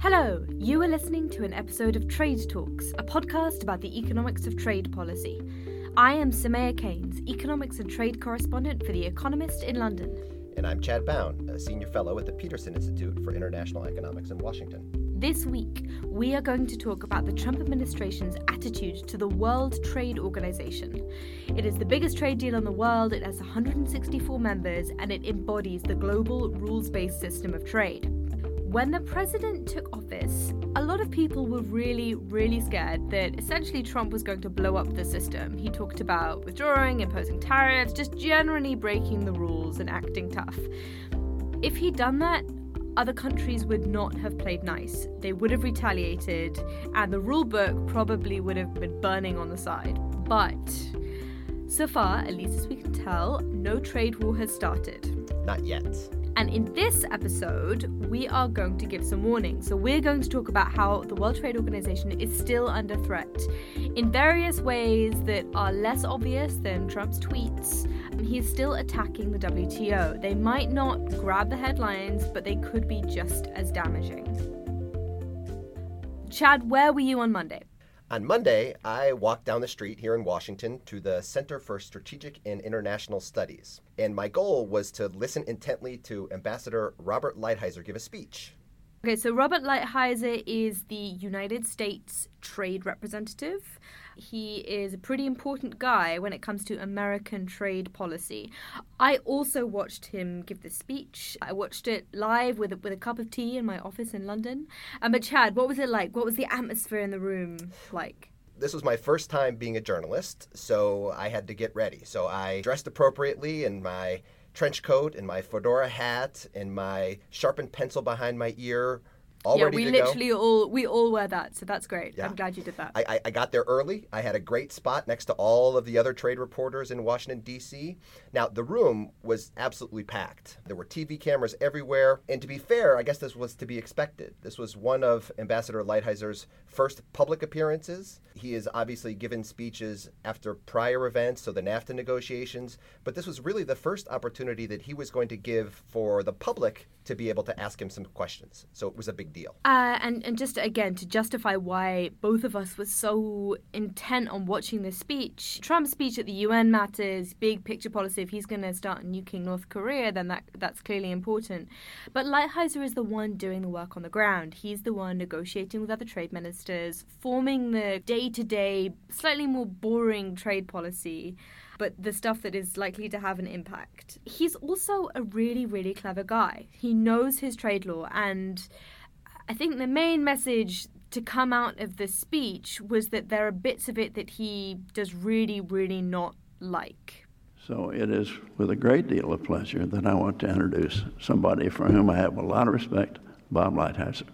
Hello, you are listening to an episode of Trade Talks, a podcast about the economics of trade policy. I am Soumaya Keynes, economics and trade correspondent for The Economist in London. And I'm Chad Bown, a senior fellow at the Peterson Institute for International Economics in Washington. This week, we are going to talk about the Trump administration's attitude to the World Trade Organization. It is the biggest trade deal in the world, it has 164 members, and it embodies the global rules based system of trade. When the president took office, a lot of people were really, really scared that essentially Trump was going to blow up the system. He talked about withdrawing, imposing tariffs, just generally breaking the rules and acting tough. If he'd done that, other countries would not have played nice. They would have retaliated, and the rule book probably would have been burning on the side. But so far, at least as we can tell, no trade war has started. Not yet. And in this episode, we are going to give some warnings. So, we're going to talk about how the World Trade Organization is still under threat in various ways that are less obvious than Trump's tweets. He's still attacking the WTO. They might not grab the headlines, but they could be just as damaging. Chad, where were you on Monday? On Monday, I walked down the street here in Washington to the Center for Strategic and International Studies. And my goal was to listen intently to Ambassador Robert Lighthizer give a speech. Okay, so Robert Lighthizer is the United States trade representative. He is a pretty important guy when it comes to American trade policy. I also watched him give this speech. I watched it live with a, with a cup of tea in my office in London. Um, but Chad, what was it like? What was the atmosphere in the room like? This was my first time being a journalist, so I had to get ready. So I dressed appropriately in my trench coat and my fedora hat and my sharpened pencil behind my ear all yeah, we literally go. all we all wear that, so that's great. Yeah. I'm glad you did that. I, I, I got there early. I had a great spot next to all of the other trade reporters in Washington, D.C. Now, the room was absolutely packed. There were TV cameras everywhere. And to be fair, I guess this was to be expected. This was one of Ambassador Lighthizer's first public appearances. He has obviously given speeches after prior events, so the NAFTA negotiations, but this was really the first opportunity that he was going to give for the public to be able to ask him some questions. So it was a big deal. Uh, and and just again to justify why both of us were so intent on watching this speech, Trump's speech at the UN matters, big picture policy. If he's going to start nuking North Korea, then that that's clearly important. But Lighthizer is the one doing the work on the ground. He's the one negotiating with other trade ministers, forming the day-to-day, slightly more boring trade policy but the stuff that is likely to have an impact. He's also a really, really clever guy. He knows his trade law, and I think the main message to come out of the speech was that there are bits of it that he does really, really not like. So it is with a great deal of pleasure that I want to introduce somebody for whom I have a lot of respect, Bob Lighthizer.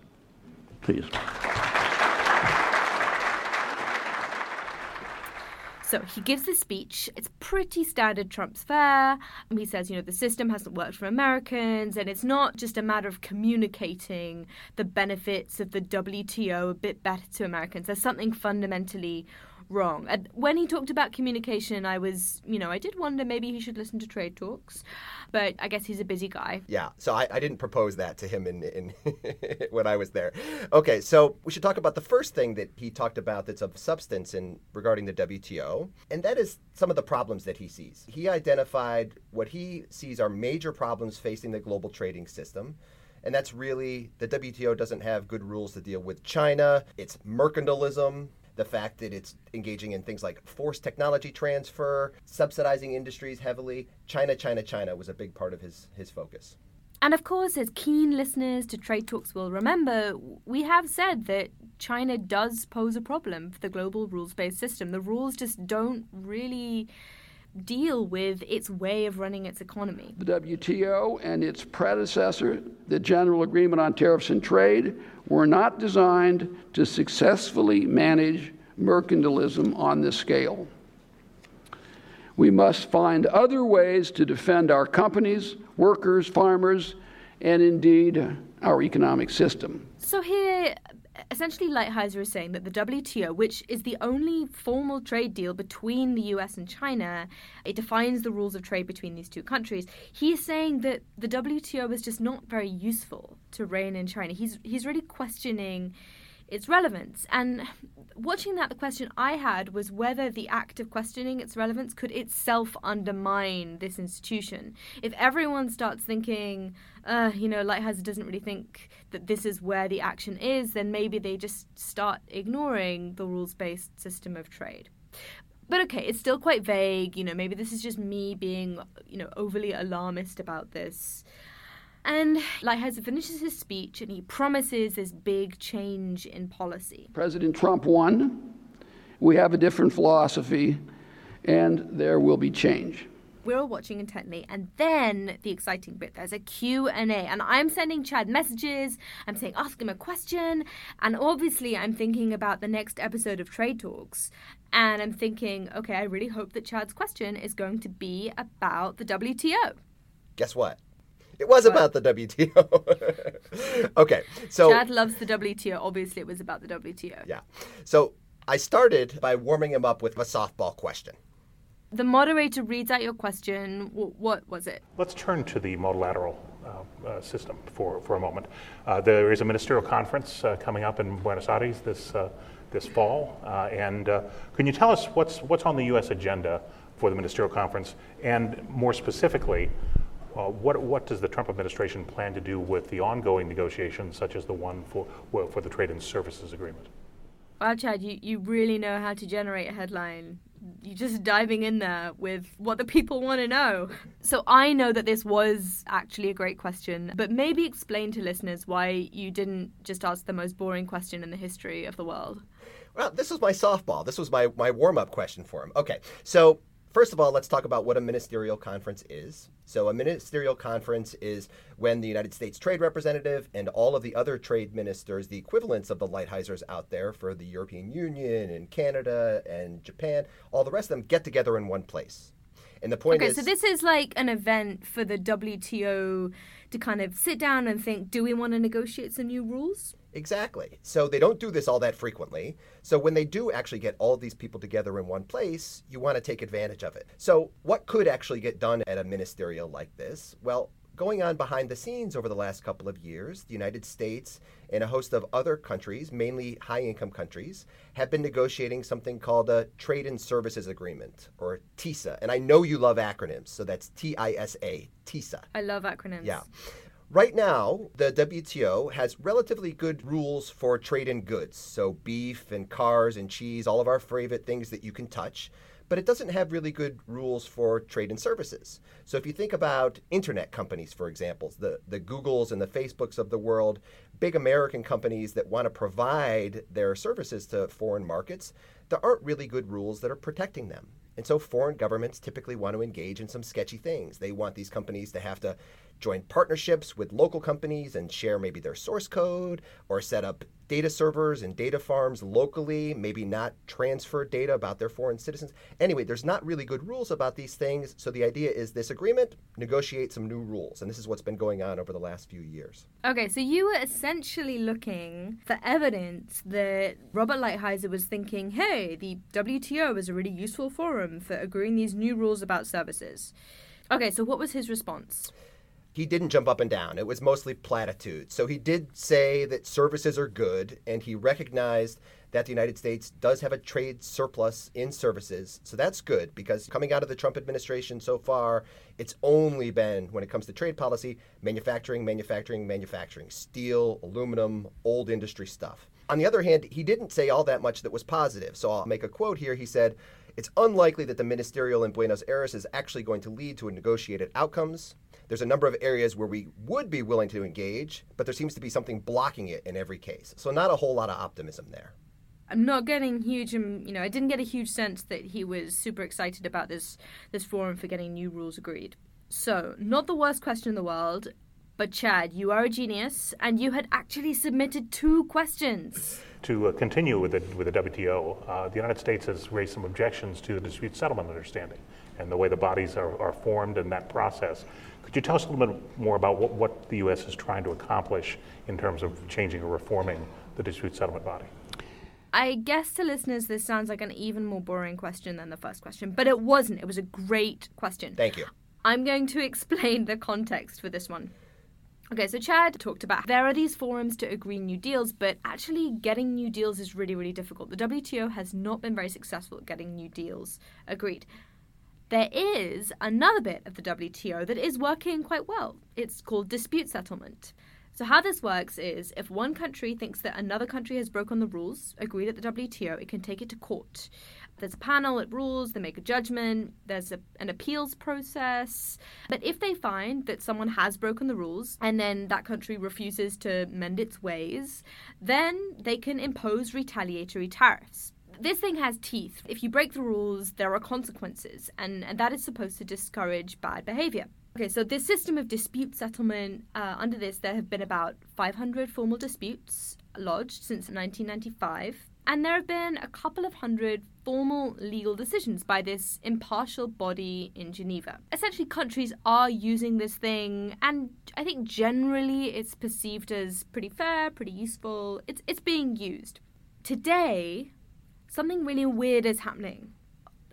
Please. So he gives this speech. It's pretty standard Trump's fare. He says, you know, the system hasn't worked for Americans, and it's not just a matter of communicating the benefits of the WTO a bit better to Americans. There's something fundamentally wrong. And when he talked about communication, I was, you know, I did wonder maybe he should listen to trade talks, but I guess he's a busy guy. Yeah, so I, I didn't propose that to him in, in when I was there. Okay, so we should talk about the first thing that he talked about that's of substance in regarding the WTO, and that is some of the problems that he sees. He identified what he sees are major problems facing the global trading system and that's really the WTO doesn't have good rules to deal with China. It's mercantilism, the fact that it's engaging in things like forced technology transfer, subsidizing industries heavily. China, China, China was a big part of his, his focus. And of course, as keen listeners to Trade Talks will remember, we have said that China does pose a problem for the global rules based system. The rules just don't really deal with its way of running its economy. The WTO and its predecessor, the General Agreement on Tariffs and Trade, were not designed to successfully manage mercantilism on this scale. We must find other ways to defend our companies, workers, farmers, and indeed our economic system. So here essentially, Lighthizer is saying that the WTO, which is the only formal trade deal between the US and China, it defines the rules of trade between these two countries. He is saying that the WTO is just not very useful to rein in China. He's he's really questioning its relevance. And watching that, the question I had was whether the act of questioning its relevance could itself undermine this institution. If everyone starts thinking, uh, you know, Lighthizer doesn't really think that this is where the action is, then maybe they just start ignoring the rules based system of trade. But okay, it's still quite vague. You know, maybe this is just me being, you know, overly alarmist about this. And Lighthizer finishes his speech and he promises this big change in policy. President Trump won. We have a different philosophy, and there will be change. We're all watching intently, and then the exciting bit. There's a Q&A, and I'm sending Chad messages. I'm saying, ask him a question, and obviously I'm thinking about the next episode of Trade Talks, and I'm thinking, okay, I really hope that Chad's question is going to be about the WTO. Guess what? It was about the WTO. okay, so Chad loves the WTO. Obviously, it was about the WTO. yeah. So I started by warming him up with a softball question. The moderator reads out your question. What was it? Let's turn to the multilateral uh, uh, system for, for a moment. Uh, there is a ministerial conference uh, coming up in Buenos Aires this, uh, this fall. Uh, and can you tell us what's, what's on the U.S. agenda for the ministerial conference? And more specifically, uh, what, what does the Trump administration plan to do with the ongoing negotiations, such as the one for, well, for the trade and services agreement? Wow, Chad, you, you really know how to generate a headline. You're just diving in there with what the people want to know. So I know that this was actually a great question, but maybe explain to listeners why you didn't just ask the most boring question in the history of the world. Well, this was my softball. This was my, my warm up question for him. Okay, so First of all, let's talk about what a ministerial conference is. So, a ministerial conference is when the United States Trade Representative and all of the other trade ministers, the equivalents of the Lighthizers out there for the European Union and Canada and Japan, all the rest of them get together in one place. And the point Okay, is so this is like an event for the WTO to kind of sit down and think, do we want to negotiate some new rules? Exactly. So they don't do this all that frequently. So when they do actually get all these people together in one place, you want to take advantage of it. So what could actually get done at a ministerial like this? Well, going on behind the scenes over the last couple of years, the United States and a host of other countries, mainly high income countries, have been negotiating something called a Trade in Services Agreement, or TISA. And I know you love acronyms, so that's T I S A, TISA. I love acronyms. Yeah. Right now, the WTO has relatively good rules for trade in goods. So, beef and cars and cheese, all of our favorite things that you can touch. But it doesn't have really good rules for trade and services. So, if you think about internet companies, for example, the, the Googles and the Facebooks of the world, big American companies that want to provide their services to foreign markets, there aren't really good rules that are protecting them. And so foreign governments typically want to engage in some sketchy things. They want these companies to have to join partnerships with local companies and share maybe their source code or set up data servers and data farms locally, maybe not transfer data about their foreign citizens. Anyway, there's not really good rules about these things. So the idea is this agreement, negotiate some new rules. And this is what's been going on over the last few years. Okay, so you were essentially looking for evidence that Robert Lighthizer was thinking, hey, the WTO is a really useful forum for agreeing these new rules about services. Okay, so what was his response? He didn't jump up and down. It was mostly platitudes. So he did say that services are good, and he recognized that the United States does have a trade surplus in services. So that's good because coming out of the Trump administration so far, it's only been, when it comes to trade policy, manufacturing, manufacturing, manufacturing, steel, aluminum, old industry stuff. On the other hand, he didn't say all that much that was positive. So I'll make a quote here. He said, It's unlikely that the ministerial in Buenos Aires is actually going to lead to a negotiated outcomes. There's a number of areas where we would be willing to engage, but there seems to be something blocking it in every case. So not a whole lot of optimism there. I'm not getting huge, um, you know, I didn't get a huge sense that he was super excited about this this forum for getting new rules agreed. So, not the worst question in the world, but Chad, you are a genius, and you had actually submitted two questions. To uh, continue with the, with the WTO, uh, the United States has raised some objections to the dispute settlement understanding and the way the bodies are, are formed in that process. Could you tell us a little bit more about what, what the U.S. is trying to accomplish in terms of changing or reforming the dispute settlement body? I guess to listeners, this sounds like an even more boring question than the first question, but it wasn't. It was a great question. Thank you. I'm going to explain the context for this one. Okay, so Chad talked about there are these forums to agree new deals, but actually getting new deals is really, really difficult. The WTO has not been very successful at getting new deals agreed. There is another bit of the WTO that is working quite well. It's called dispute settlement. So, how this works is if one country thinks that another country has broken the rules agreed at the WTO, it can take it to court. There's a panel, it rules, they make a judgment, there's a, an appeals process. But if they find that someone has broken the rules and then that country refuses to mend its ways, then they can impose retaliatory tariffs this thing has teeth. If you break the rules, there are consequences, and, and that is supposed to discourage bad behavior. Okay, so this system of dispute settlement, uh, under this, there have been about 500 formal disputes lodged since 1995, and there have been a couple of hundred formal legal decisions by this impartial body in Geneva. Essentially, countries are using this thing, and I think generally it's perceived as pretty fair, pretty useful. It's, it's being used. Today, something really weird is happening.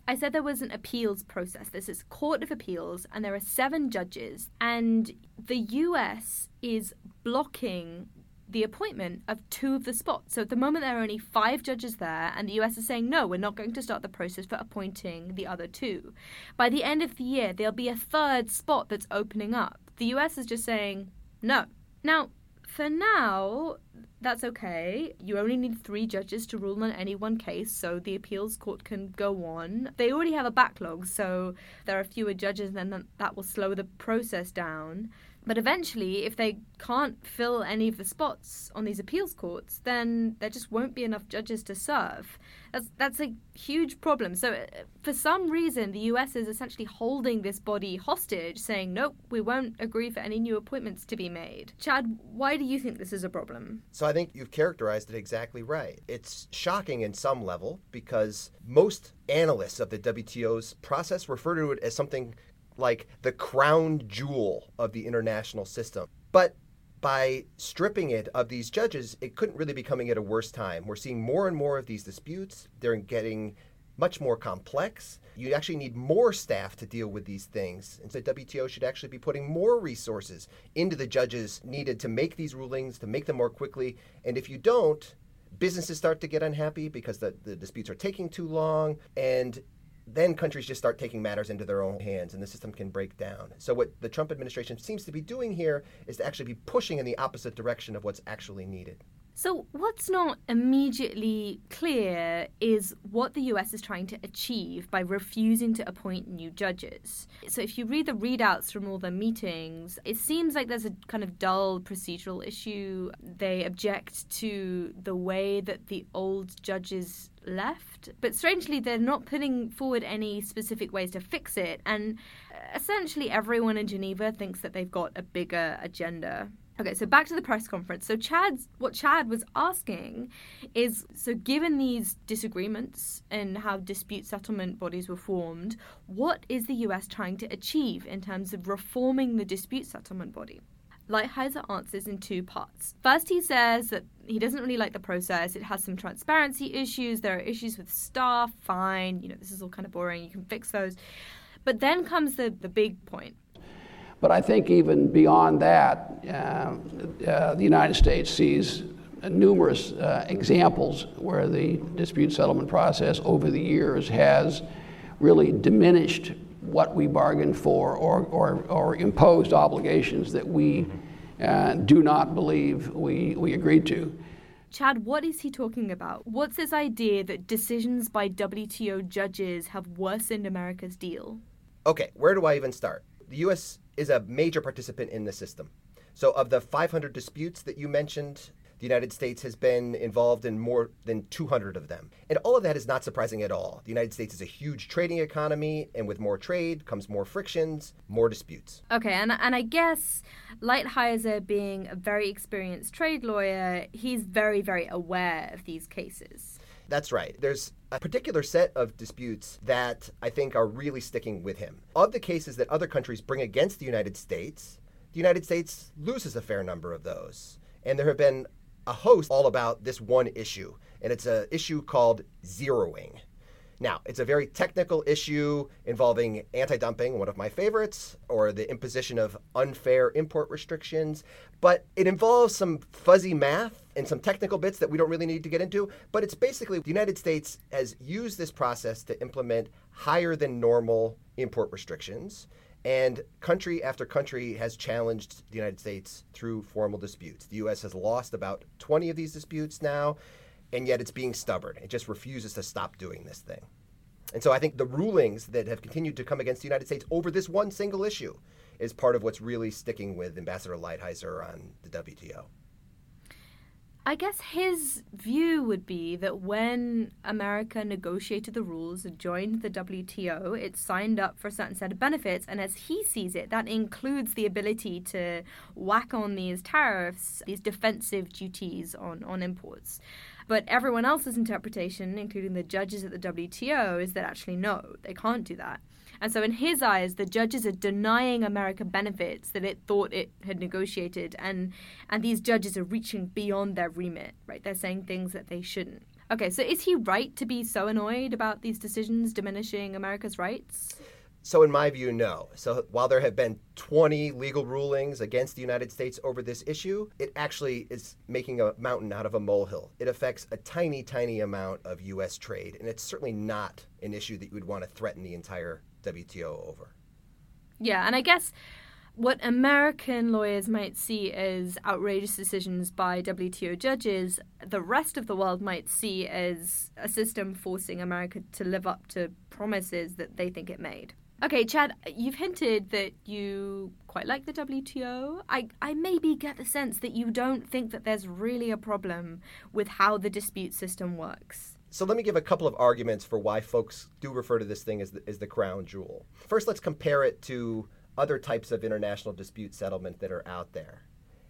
I said there was an appeals process. This is Court of Appeals, and there are seven judges, and the US is blocking the appointment of two of the spots. So at the moment, there are only five judges there, and the US is saying, no, we're not going to start the process for appointing the other two. By the end of the year, there'll be a third spot that's opening up. The US is just saying, no. Now, for now, that's okay. You only need three judges to rule on any one case, so the appeals court can go on. They already have a backlog, so there are fewer judges, and then that will slow the process down. But eventually, if they can't fill any of the spots on these appeals courts, then there just won't be enough judges to serve. That's that's a huge problem. So, uh, for some reason, the US is essentially holding this body hostage, saying, "Nope, we won't agree for any new appointments to be made." Chad, why do you think this is a problem? So, I think you've characterized it exactly right. It's shocking in some level because most analysts of the WTO's process refer to it as something like the crown jewel of the international system. But by stripping it of these judges, it couldn't really be coming at a worse time. We're seeing more and more of these disputes. They're getting much more complex. You actually need more staff to deal with these things. And so WTO should actually be putting more resources into the judges needed to make these rulings, to make them more quickly. And if you don't, businesses start to get unhappy because the, the disputes are taking too long. And then countries just start taking matters into their own hands and the system can break down. So, what the Trump administration seems to be doing here is to actually be pushing in the opposite direction of what's actually needed. So, what's not immediately clear is what the US is trying to achieve by refusing to appoint new judges. So, if you read the readouts from all the meetings, it seems like there's a kind of dull procedural issue. They object to the way that the old judges left, but strangely, they're not putting forward any specific ways to fix it. And uh, essentially, everyone in Geneva thinks that they've got a bigger agenda. Okay, so back to the press conference. So Chad's what Chad was asking is so given these disagreements and how dispute settlement bodies were formed, what is the US trying to achieve in terms of reforming the dispute settlement body? Lighthizer answers in two parts. First, he says that he doesn't really like the process. It has some transparency issues. There are issues with staff. Fine, you know, this is all kind of boring. You can fix those. But then comes the, the big point but I think even beyond that, uh, uh, the United States sees numerous uh, examples where the dispute settlement process over the years has really diminished what we bargained for or, or, or imposed obligations that we uh, do not believe we, we agreed to. Chad, what is he talking about? What's this idea that decisions by WTO judges have worsened America's deal? Okay, where do I even start? The U.S is a major participant in the system. So, of the 500 disputes that you mentioned, the United States has been involved in more than 200 of them. And all of that is not surprising at all. The United States is a huge trading economy, and with more trade comes more frictions, more disputes. Okay, and, and I guess Lighthizer, being a very experienced trade lawyer, he's very, very aware of these cases. That's right. There's a particular set of disputes that I think are really sticking with him. Of the cases that other countries bring against the United States, the United States loses a fair number of those. And there have been a host all about this one issue, and it's an issue called zeroing. Now, it's a very technical issue involving anti dumping, one of my favorites, or the imposition of unfair import restrictions, but it involves some fuzzy math and some technical bits that we don't really need to get into. But it's basically the United States has used this process to implement higher than normal import restrictions. And country after country has challenged the United States through formal disputes. The U.S. has lost about 20 of these disputes now, and yet it's being stubborn. It just refuses to stop doing this thing. And so I think the rulings that have continued to come against the United States over this one single issue is part of what's really sticking with Ambassador Lighthizer on the WTO. I guess his view would be that when America negotiated the rules and joined the WTO, it signed up for a certain set of benefits. And as he sees it, that includes the ability to whack on these tariffs, these defensive duties on, on imports. But everyone else's interpretation, including the judges at the WTO, is that actually no, they can't do that. And so, in his eyes, the judges are denying America benefits that it thought it had negotiated, and and these judges are reaching beyond their remit. Right? They're saying things that they shouldn't. Okay, so is he right to be so annoyed about these decisions diminishing America's rights? So, in my view, no. So, while there have been 20 legal rulings against the United States over this issue, it actually is making a mountain out of a molehill. It affects a tiny, tiny amount of U.S. trade, and it's certainly not an issue that you would want to threaten the entire WTO over. Yeah, and I guess what American lawyers might see as outrageous decisions by WTO judges, the rest of the world might see as a system forcing America to live up to promises that they think it made. Okay, Chad, you've hinted that you quite like the WTO. I, I maybe get the sense that you don't think that there's really a problem with how the dispute system works. So let me give a couple of arguments for why folks do refer to this thing as the, as the crown jewel. First, let's compare it to other types of international dispute settlement that are out there.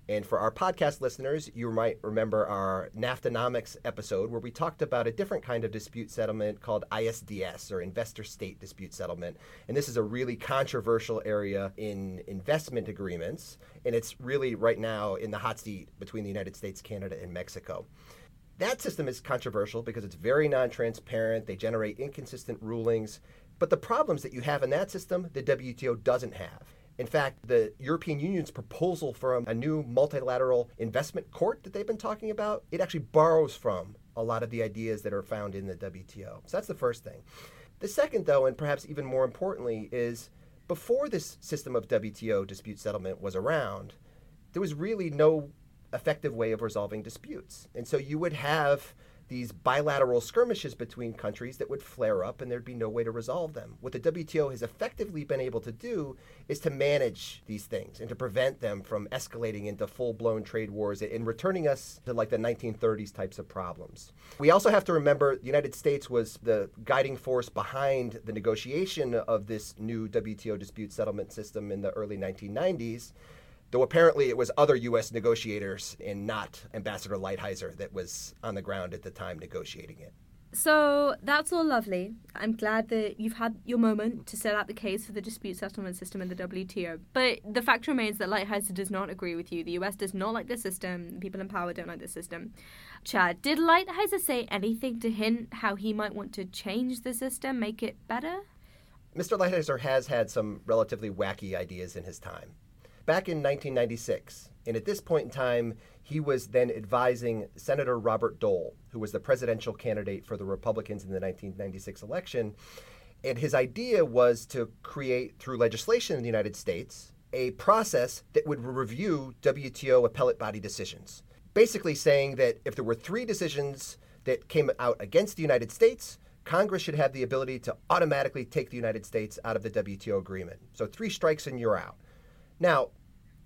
And for our podcast listeners, you might remember our NAFTAnomics episode where we talked about a different kind of dispute settlement called ISDS or investor state dispute settlement. And this is a really controversial area in investment agreements. And it's really right now in the hot seat between the United States, Canada, and Mexico. That system is controversial because it's very non transparent, they generate inconsistent rulings. But the problems that you have in that system, the WTO doesn't have. In fact, the European Union's proposal for a new multilateral investment court that they've been talking about, it actually borrows from a lot of the ideas that are found in the WTO. So that's the first thing. The second, though, and perhaps even more importantly, is before this system of WTO dispute settlement was around, there was really no effective way of resolving disputes. And so you would have these bilateral skirmishes between countries that would flare up and there'd be no way to resolve them. What the WTO has effectively been able to do is to manage these things and to prevent them from escalating into full blown trade wars and returning us to like the 1930s types of problems. We also have to remember the United States was the guiding force behind the negotiation of this new WTO dispute settlement system in the early 1990s though apparently it was other U.S. negotiators and not Ambassador Lighthizer that was on the ground at the time negotiating it. So that's all lovely. I'm glad that you've had your moment to set out the case for the dispute settlement system in the WTO. But the fact remains that Lighthizer does not agree with you. The US does not like the system. People in power don't like the system. Chad, did Lighthizer say anything to hint how he might want to change the system, make it better? Mr. Lighthizer has had some relatively wacky ideas in his time back in 1996. And at this point in time, he was then advising Senator Robert Dole, who was the presidential candidate for the Republicans in the 1996 election. And his idea was to create, through legislation in the United States, a process that would review WTO appellate body decisions. Basically, saying that if there were three decisions that came out against the United States, Congress should have the ability to automatically take the United States out of the WTO agreement. So, three strikes and you're out. Now,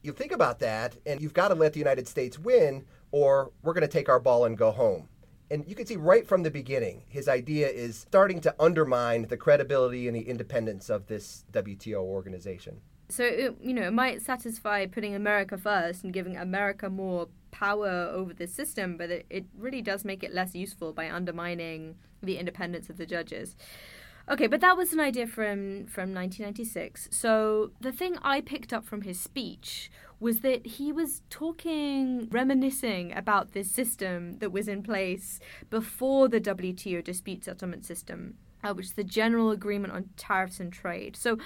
you think about that, and you've got to let the United States win, or we're going to take our ball and go home. And you can see right from the beginning, his idea is starting to undermine the credibility and the independence of this WTO organization. So, it, you know, it might satisfy putting America first and giving America more power over the system, but it, it really does make it less useful by undermining the independence of the judges. Okay, but that was an idea from from 1996. So the thing I picked up from his speech was that he was talking, reminiscing about this system that was in place before the WTO dispute settlement system. Uh, which is the General Agreement on Tariffs and Trade. So,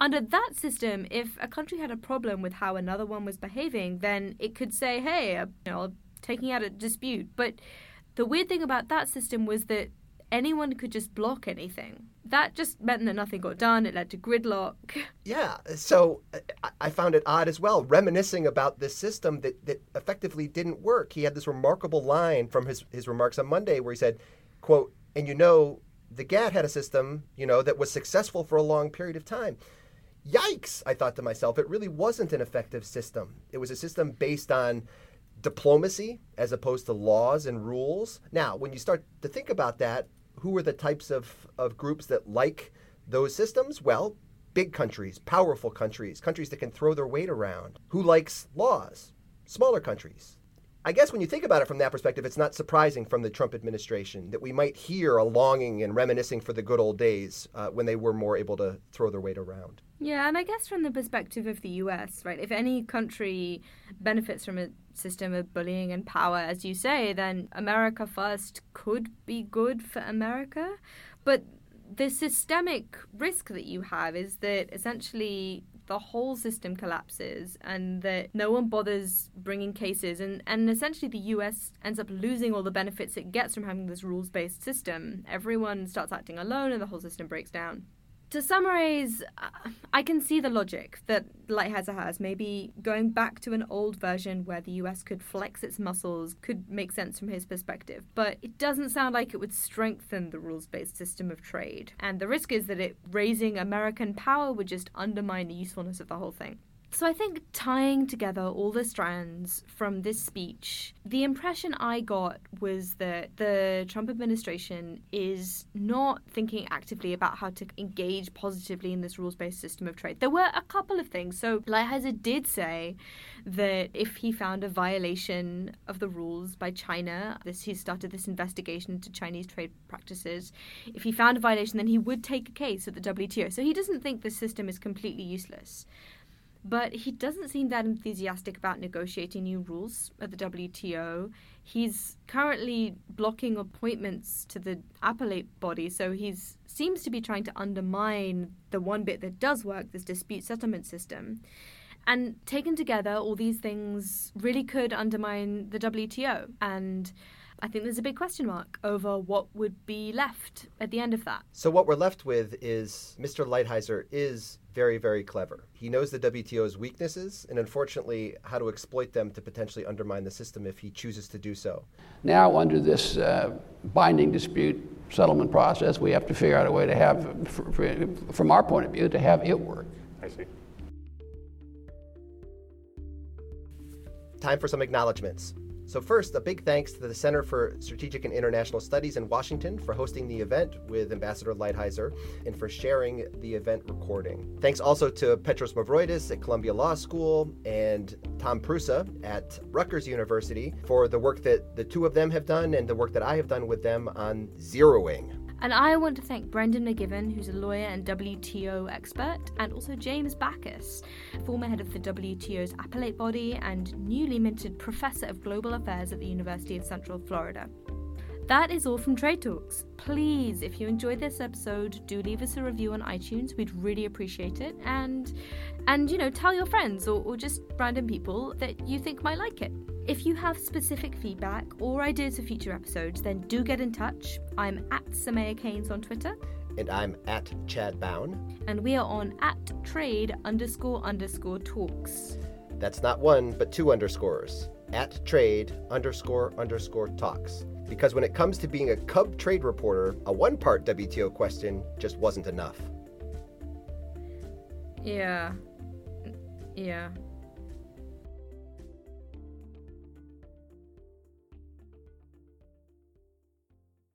under that system, if a country had a problem with how another one was behaving, then it could say, "Hey, uh, you know, taking out a dispute." But the weird thing about that system was that anyone could just block anything. That just meant that nothing got done. It led to gridlock. Yeah, so uh, I found it odd as well, reminiscing about this system that, that effectively didn't work. He had this remarkable line from his, his remarks on Monday where he said, quote, and you know, the GATT had a system, you know, that was successful for a long period of time. Yikes, I thought to myself, it really wasn't an effective system. It was a system based on diplomacy as opposed to laws and rules. Now, when you start to think about that, who are the types of, of groups that like those systems? Well, big countries, powerful countries, countries that can throw their weight around. Who likes laws? Smaller countries. I guess when you think about it from that perspective, it's not surprising from the Trump administration that we might hear a longing and reminiscing for the good old days uh, when they were more able to throw their weight around. Yeah, and I guess from the perspective of the US, right, if any country benefits from a system of bullying and power, as you say, then America First could be good for America. But the systemic risk that you have is that essentially the whole system collapses and that no one bothers bringing cases and, and essentially the US ends up losing all the benefits it gets from having this rules based system. Everyone starts acting alone and the whole system breaks down to summarize, I can see the logic that Lighthizer has. Maybe going back to an old version where the US could flex its muscles could make sense from his perspective, but it doesn't sound like it would strengthen the rules based system of trade. And the risk is that it raising American power would just undermine the usefulness of the whole thing. So I think tying together all the strands from this speech, the impression I got was that the Trump administration is not thinking actively about how to engage positively in this rules based system of trade. There were a couple of things. So Lighthizer did say that if he found a violation of the rules by China, this he started this investigation into Chinese trade practices. If he found a violation, then he would take a case at the WTO. So he doesn't think the system is completely useless but he doesn't seem that enthusiastic about negotiating new rules at the WTO. He's currently blocking appointments to the appellate body, so he seems to be trying to undermine the one bit that does work, this dispute settlement system. And taken together, all these things really could undermine the WTO. And I think there's a big question mark over what would be left at the end of that. So, what we're left with is Mr. Lighthizer is very, very clever. He knows the WTO's weaknesses and, unfortunately, how to exploit them to potentially undermine the system if he chooses to do so. Now, under this uh, binding dispute settlement process, we have to figure out a way to have, for, for, from our point of view, to have it work. I see. Time for some acknowledgments. So, first, a big thanks to the Center for Strategic and International Studies in Washington for hosting the event with Ambassador Lighthizer and for sharing the event recording. Thanks also to Petros Mavroidis at Columbia Law School and Tom Prusa at Rutgers University for the work that the two of them have done and the work that I have done with them on zeroing. And I want to thank Brendan McGivern, who's a lawyer and WTO expert, and also James Bacchus, former head of the WTO's appellate body and newly minted professor of global affairs at the University of Central Florida. That is all from Trade Talks. Please, if you enjoyed this episode, do leave us a review on iTunes. We'd really appreciate it. And and you know, tell your friends or, or just random people that you think might like it. If you have specific feedback or ideas for future episodes, then do get in touch. I'm at Soumaya Keynes on Twitter. And I'm at Chad Bown. And we are on at trade underscore underscore talks. That's not one, but two underscores. At trade underscore underscore talks. Because when it comes to being a Cub trade reporter, a one part WTO question just wasn't enough. Yeah. Yeah.